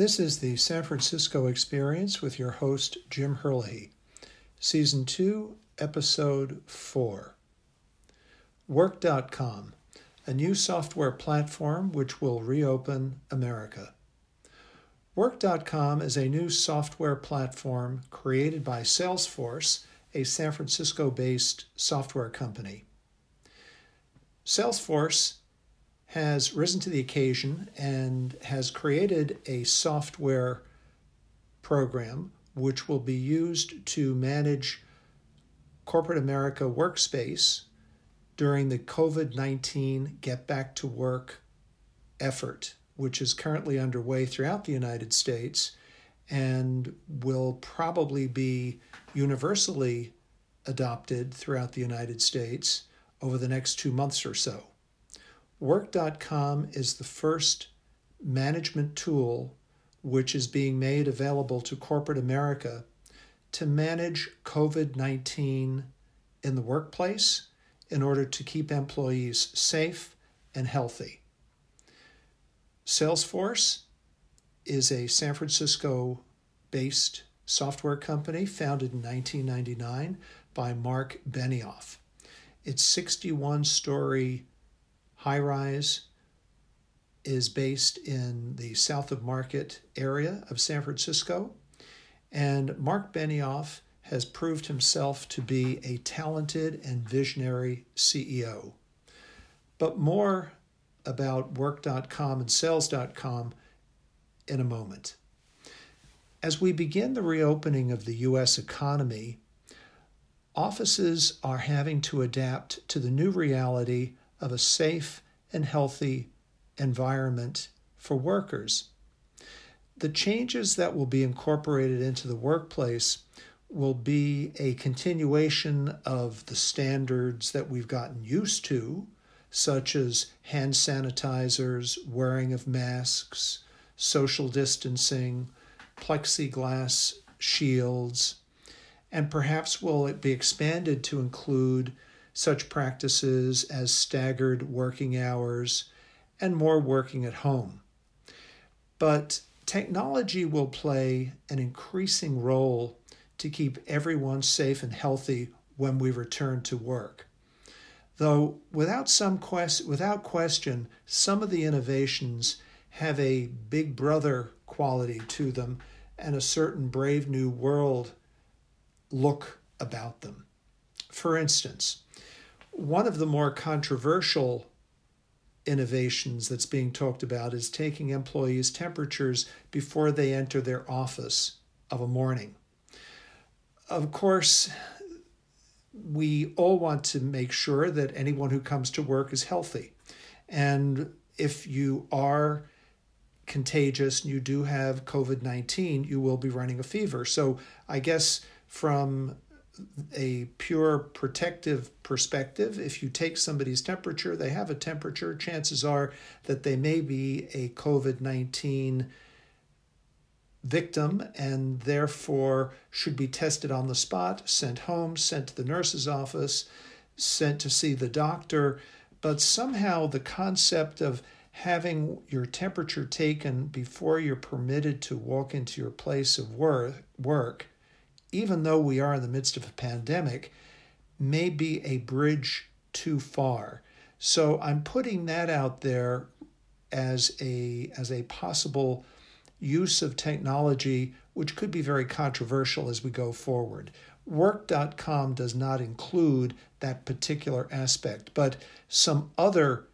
This is the San Francisco Experience with your host, Jim Herlihy, Season 2, Episode 4. Work.com, a new software platform which will reopen America. Work.com is a new software platform created by Salesforce, a San Francisco based software company. Salesforce has risen to the occasion and has created a software program which will be used to manage corporate America workspace during the COVID 19 Get Back to Work effort, which is currently underway throughout the United States and will probably be universally adopted throughout the United States over the next two months or so. Work.com is the first management tool which is being made available to corporate America to manage COVID 19 in the workplace in order to keep employees safe and healthy. Salesforce is a San Francisco based software company founded in 1999 by Marc Benioff. Its 61 story high rise is based in the south of Market area of San Francisco. And Marc Benioff has proved himself to be a talented and visionary CEO. But more about work.com and sales.com in a moment. As we begin the reopening of the U.S. economy, offices are having to adapt to the new reality of a safe and healthy environment for workers. The changes that will be incorporated into the workplace will be a continuation of the standards that we've gotten used to, such as hand sanitizers, wearing of masks, social distancing, plexiglass shields, and perhaps will it be expanded to include such practices as staggered working hours and more working at home. But technology will play an increasing role to keep everyone safe and healthy when we return to work. Though without some quest, without question, some of the innovations have a big brother quality to them and a certain brave new world look about them. For instance, one of the more controversial innovations that's being talked about is taking employees' temperatures before they enter their office of a morning. Of course, we all want to make sure that anyone who comes to work is healthy. And if you are contagious and you do have COVID 19, you will be running a fever. So I guess from a pure protective perspective, if you take somebody's temperature, they have a temperature, chances are that they may be a COVID 19 victim and therefore should be tested on the spot, sent home, sent to the nurse's office, sent to see the doctor. But somehow the concept of having your temperature taken before you're permitted to walk into your place of work, work even though we are in the midst of a pandemic, may be a bridge too far. So I'm putting that out there as a as a possible use of technology which could be very controversial as we go forward. Work.com does not include that particular aspect, but some other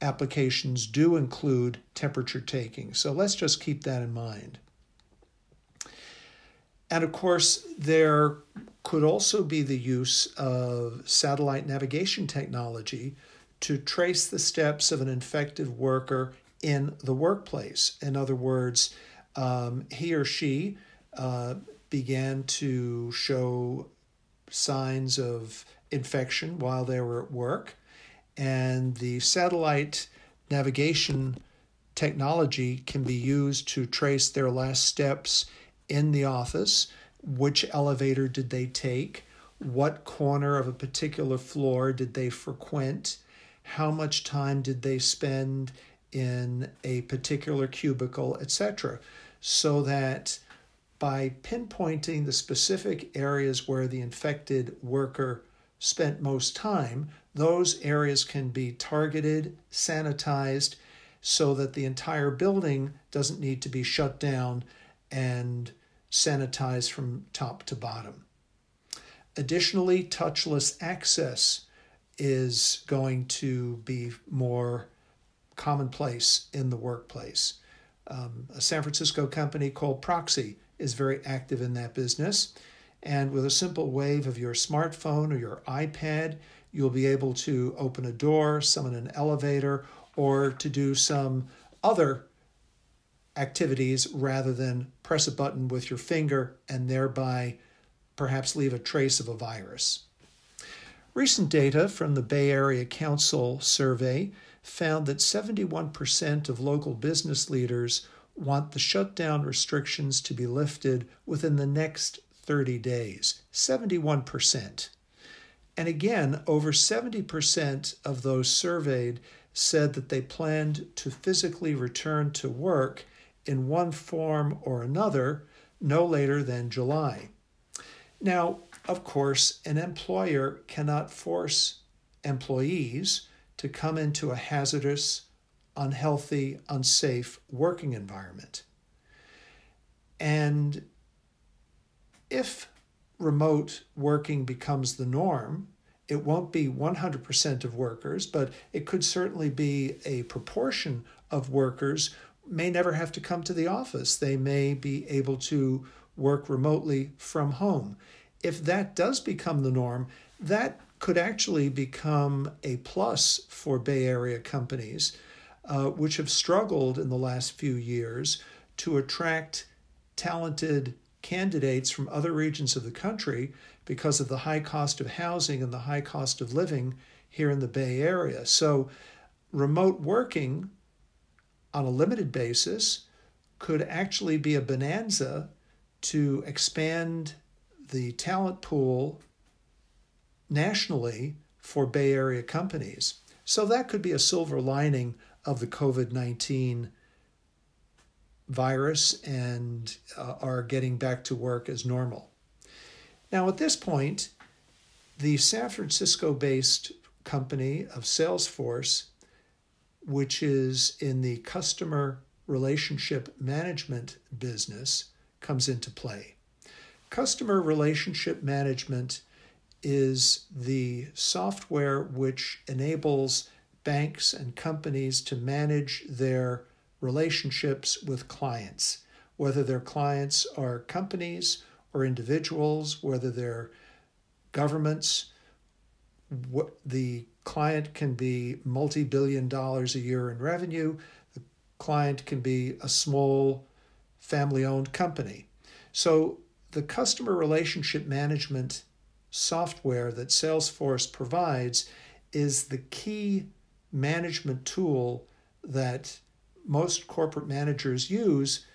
applications do include temperature taking. So let's just keep that in mind. And of course, there could also be the use of satellite navigation technology to trace the steps of an infected worker in the workplace. In other words, um, he or she uh, began to show signs of infection while they were at work, and the satellite navigation technology can be used to trace their last steps in the office, which elevator did they take, what corner of a particular floor did they frequent, how much time did they spend in a particular cubicle, etc., so that by pinpointing the specific areas where the infected worker spent most time, those areas can be targeted, sanitized, so that the entire building doesn't need to be shut down and sanitized from top to bottom. Additionally, touchless access is going to be more commonplace in the workplace. Um, a San Francisco company called Proxy is very active in that business. And with a simple wave of your smartphone or your iPad, you'll be able to open a door, summon an elevator, or to do some other activities rather than press a button with your finger and thereby perhaps leave a trace of a virus. Recent data from the Bay Area Council survey found that 71% of local business leaders want the shutdown restrictions to be lifted within the next 30 days. 71%. And again, over 70% of those surveyed said that they planned to physically return to work in one form or another no later than July. Now, of course, an employer cannot force employees to come into a hazardous, unhealthy, unsafe working environment. And if remote working becomes the norm, it won't be 100% of workers, but it could certainly be a proportion of workers may never have to come to the office. They may be able to work remotely from home. If that does become the norm, that could actually become a plus for Bay Area companies, uh, which have struggled in the last few years to attract talented candidates from other regions of the country because of the high cost of housing and the high cost of living here in the Bay Area. So, remote working on a limited basis could actually be a bonanza to expand the talent pool nationally for Bay Area companies. So that could be a silver lining of the COVID 19 virus and uh, are getting back to work as normal. Now, at this point, the San Francisco based company of Salesforce which is in the customer relationship management business, comes into play. Customer relationship management is the software which enables banks and companies to manage their relationships with clients, whether their clients are companies or individuals, whether they're governments. What the client can be multi billion dollars a year in revenue, the client can be a small family owned company. So, the customer relationship management software that Salesforce provides is the key management tool that most corporate managers use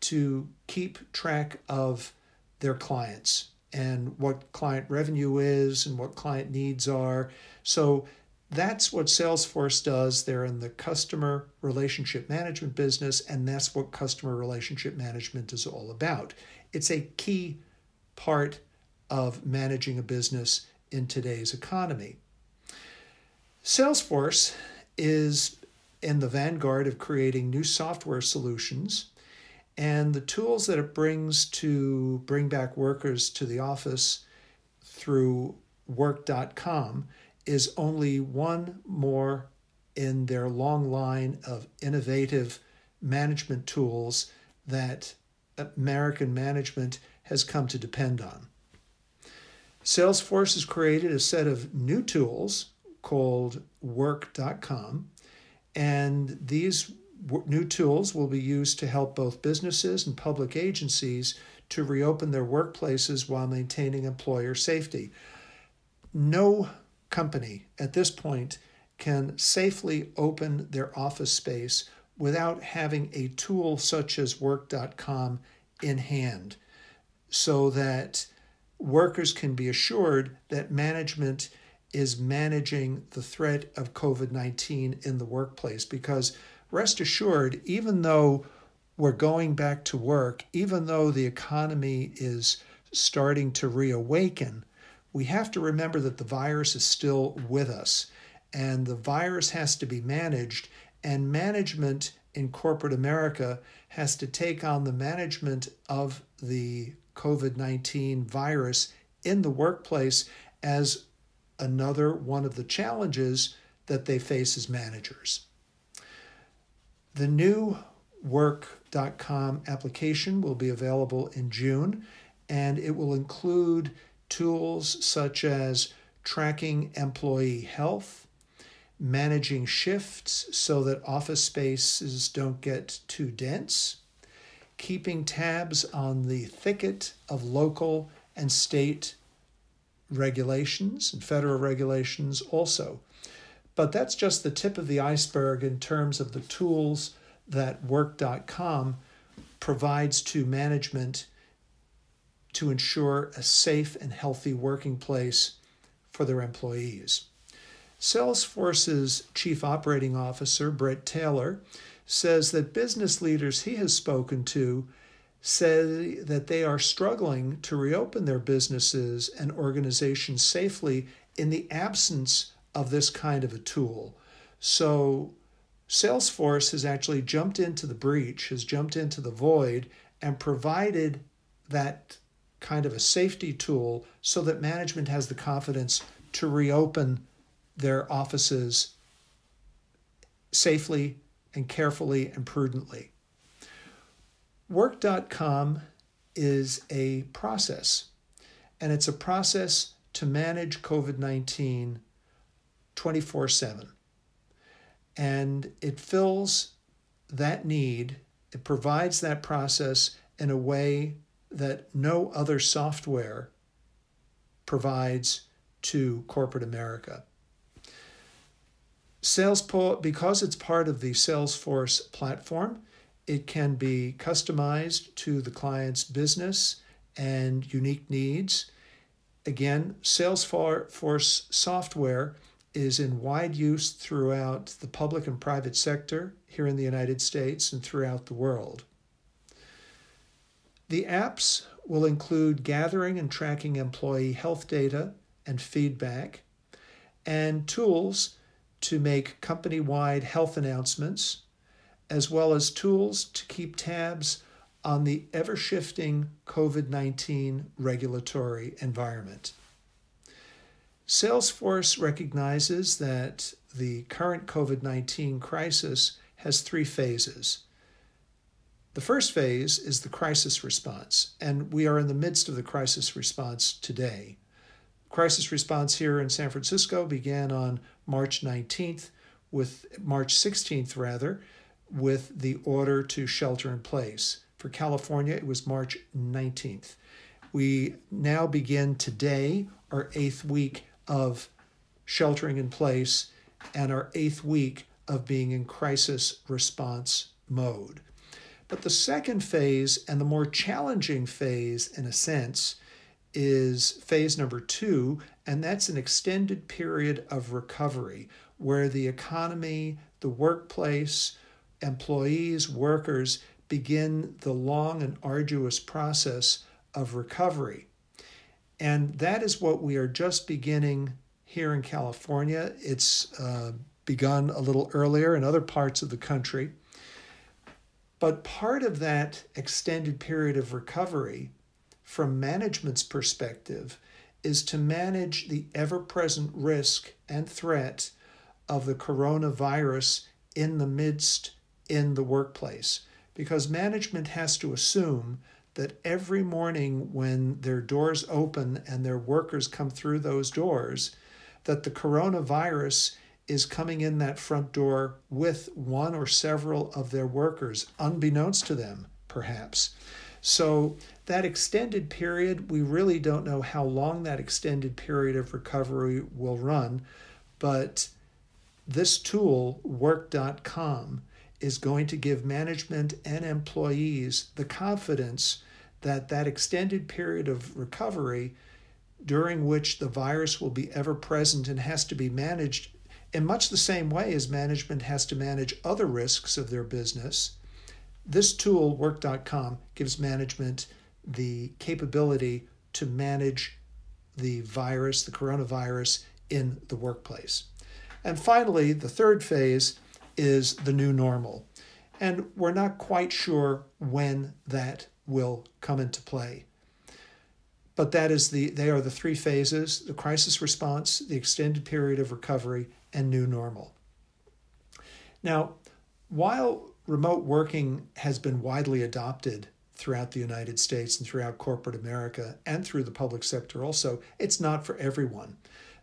to keep track of their clients and what client revenue is and what client needs are. So that's what Salesforce does. They're in the customer relationship management business, and that's what customer relationship management is all about. It's a key part of managing a business in today's economy. Salesforce is in the vanguard of creating new software solutions and the tools that it brings to bring back workers to the office through work.com is only one more in their long line of innovative management tools that American management has come to depend on. Salesforce has created a set of new tools called work.com, and these new tools will be used to help both businesses and public agencies to reopen their workplaces while maintaining employer safety. No company at this point can safely open their office space without having a tool such as work.com in hand so that workers can be assured that management is managing the threat of COVID 19 in the workplace. Because rest assured, even though we're going back to work, even though the economy is starting to reawaken, we have to remember that the virus is still with us and the virus has to be managed, and management in corporate America has to take on the management of the COVID 19 virus in the workplace as another one of the challenges that they face as managers. The new work.com application will be available in June, and it will include tools such as tracking employee health, managing shifts so that office spaces don't get too dense, keeping tabs on the thicket of local and state regulations and federal regulations also. But that's just the tip of the iceberg in terms of the tools that work.com provides to management to ensure a safe and healthy working place for their employees. Salesforce's chief operating officer, Bret Taylor, says that business leaders he has spoken to say that they are struggling to reopen their businesses and organizations safely in the absence of this kind of a tool. So, Salesforce has actually jumped into the breach, has jumped into the void, and provided that kind of a safety tool so that management has the confidence to reopen their offices safely and carefully and prudently. Work.com is a process, and it's a process to manage COVID 19 24 7. And it fills that need, it provides that process in a way that no other software provides to corporate America. Salesforce, because it's part of the Salesforce platform, it can be customized to the client's business and unique needs. Again, Salesforce software is in wide use throughout the public and private sector here in the United States and throughout the world. The apps will include gathering and tracking employee health data and feedback, and tools to make company wide health announcements, as well as tools to keep tabs on the ever shifting COVID 19 regulatory environment. Salesforce recognizes that the current COVID 19 crisis has three phases. The first phase is the crisis response, and we are in the midst of the crisis response today. Crisis response here in San Francisco began on March 19th, with March 16th rather, with the order to shelter in place. For California, it was March 19th. We now begin today our eighth week of sheltering in place and our eighth week of being in crisis response mode. But the second phase, and the more challenging phase in a sense, is phase number two, and that's an extended period of recovery where the economy, the workplace, employees, workers begin the long and arduous process of recovery. And that is what we are just beginning here in California. It's uh, begun a little earlier in other parts of the country. But part of that extended period of recovery, from management's perspective, is to manage the ever present risk and threat of the coronavirus in the midst in the workplace. Because management has to assume that every morning when their doors open and their workers come through those doors, that the coronavirus is coming in that front door with one or several of their workers, unbeknownst to them, perhaps. So, that extended period, we really don't know how long that extended period of recovery will run, but this tool, work.com, is going to give management and employees the confidence that that extended period of recovery during which the virus will be ever present and has to be managed In much the same way as management has to manage other risks of their business, this tool, work.com, gives management the capability to manage the virus, the coronavirus, in the workplace. And finally, the third phase is the new normal. And we're not quite sure when that will come into play. But that is the they are the three phases, the crisis response, the extended period of recovery, and new normal. Now, while remote working has been widely adopted throughout the United States and throughout corporate America and through the public sector also, it's not for everyone.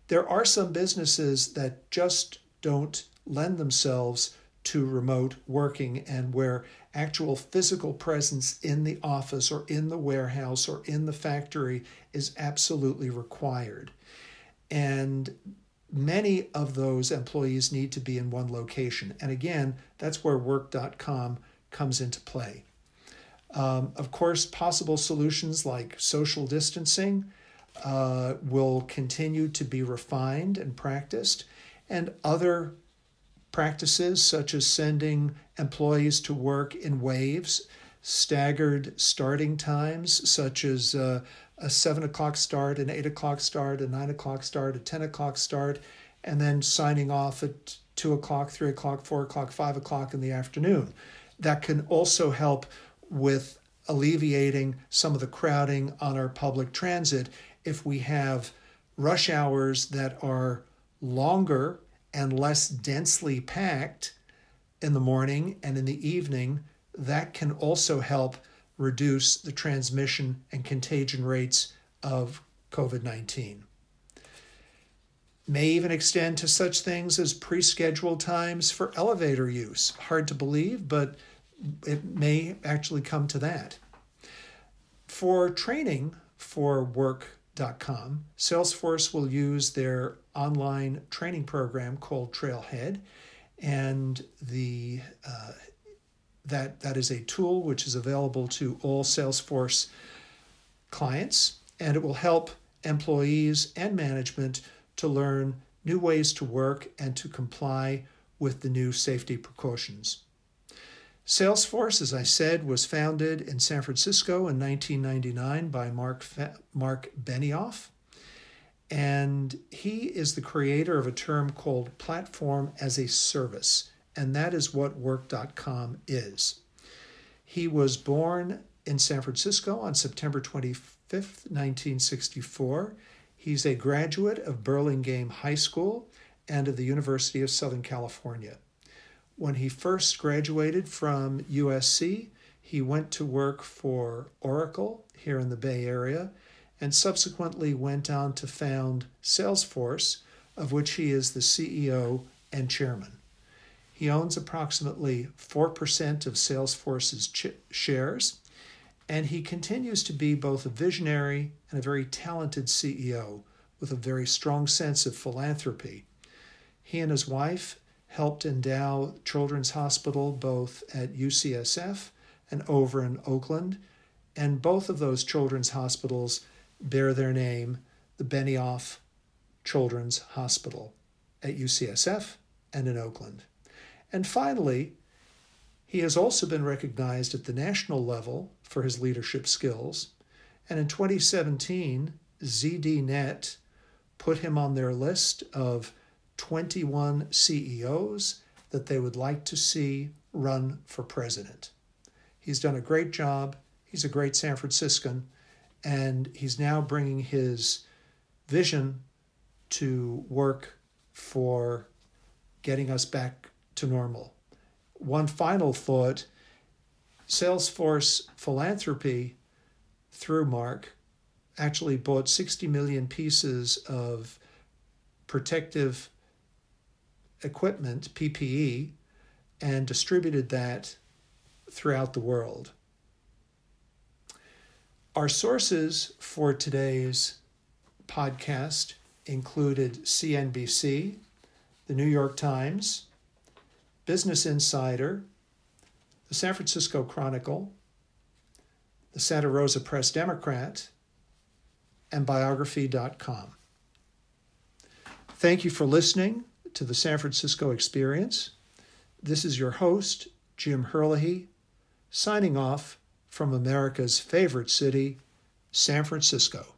There are some businesses that just don't lend themselves to remote working and where actual physical presence in the office or in the warehouse or in the factory is absolutely required. And many of those employees need to be in one location. And again, that's where work.com comes into play. Um, of course, possible solutions like social distancing uh, will continue to be refined and practiced, and other practices such as sending employees to work in waves, staggered starting times such as uh, a seven o'clock start, an eight o'clock start, a nine o'clock start, a 10 o'clock start, and then signing off at two o'clock, three o'clock, four o'clock, five o'clock in the afternoon. That can also help with alleviating some of the crowding on our public transit if we have rush hours that are longer and less densely packed in the morning and in the evening, that can also help reduce the transmission and contagion rates of COVID 19. May even extend to such things as pre scheduled times for elevator use. Hard to believe, but it may actually come to that. For training for work.com, Salesforce will use their online training program called Trailhead, and the uh, that that is a tool which is available to all Salesforce clients, and it will help employees and management to learn new ways to work and to comply with the new safety precautions. Salesforce, as I said, was founded in San Francisco in 1999 by Marc, Marc Benioff. And he is the creator of a term called platform as a service. And that is what Work.com is. He was born in San Francisco on September 25th, 1964. He's a graduate of Burlingame High School and of the University of Southern California. When he first graduated from USC, he went to work for Oracle here in the Bay Area and subsequently went on to found Salesforce, of which he is the CEO and chairman. He owns approximately 4% of Salesforce's ch- shares, and he continues to be both a visionary and a very talented CEO with a very strong sense of philanthropy. He and his wife helped endow Children's Hospital both at UCSF and over in Oakland. And both of those children's hospitals bear their name, the Benioff Children's Hospital at UCSF and in Oakland. And finally, he has also been recognized at the national level for his leadership skills. And in 2017, ZDNet put him on their list of 21 CEOs that they would like to see run for president. He's done a great job. He's a great San Franciscan, and he's now bringing his vision to work for getting us back to normal. One final thought Salesforce Philanthropy, through Marc, actually bought 60 million pieces of protective equipment, PPE, and distributed that throughout the world. Our sources for today's podcast included CNBC, the New York Times, Business Insider, the San Francisco Chronicle, the Santa Rosa Press Democrat, and biography.com. Thank you for listening to the San Francisco Experience. This is your host, Jim Herlihy, signing off from America's favorite city, San Francisco.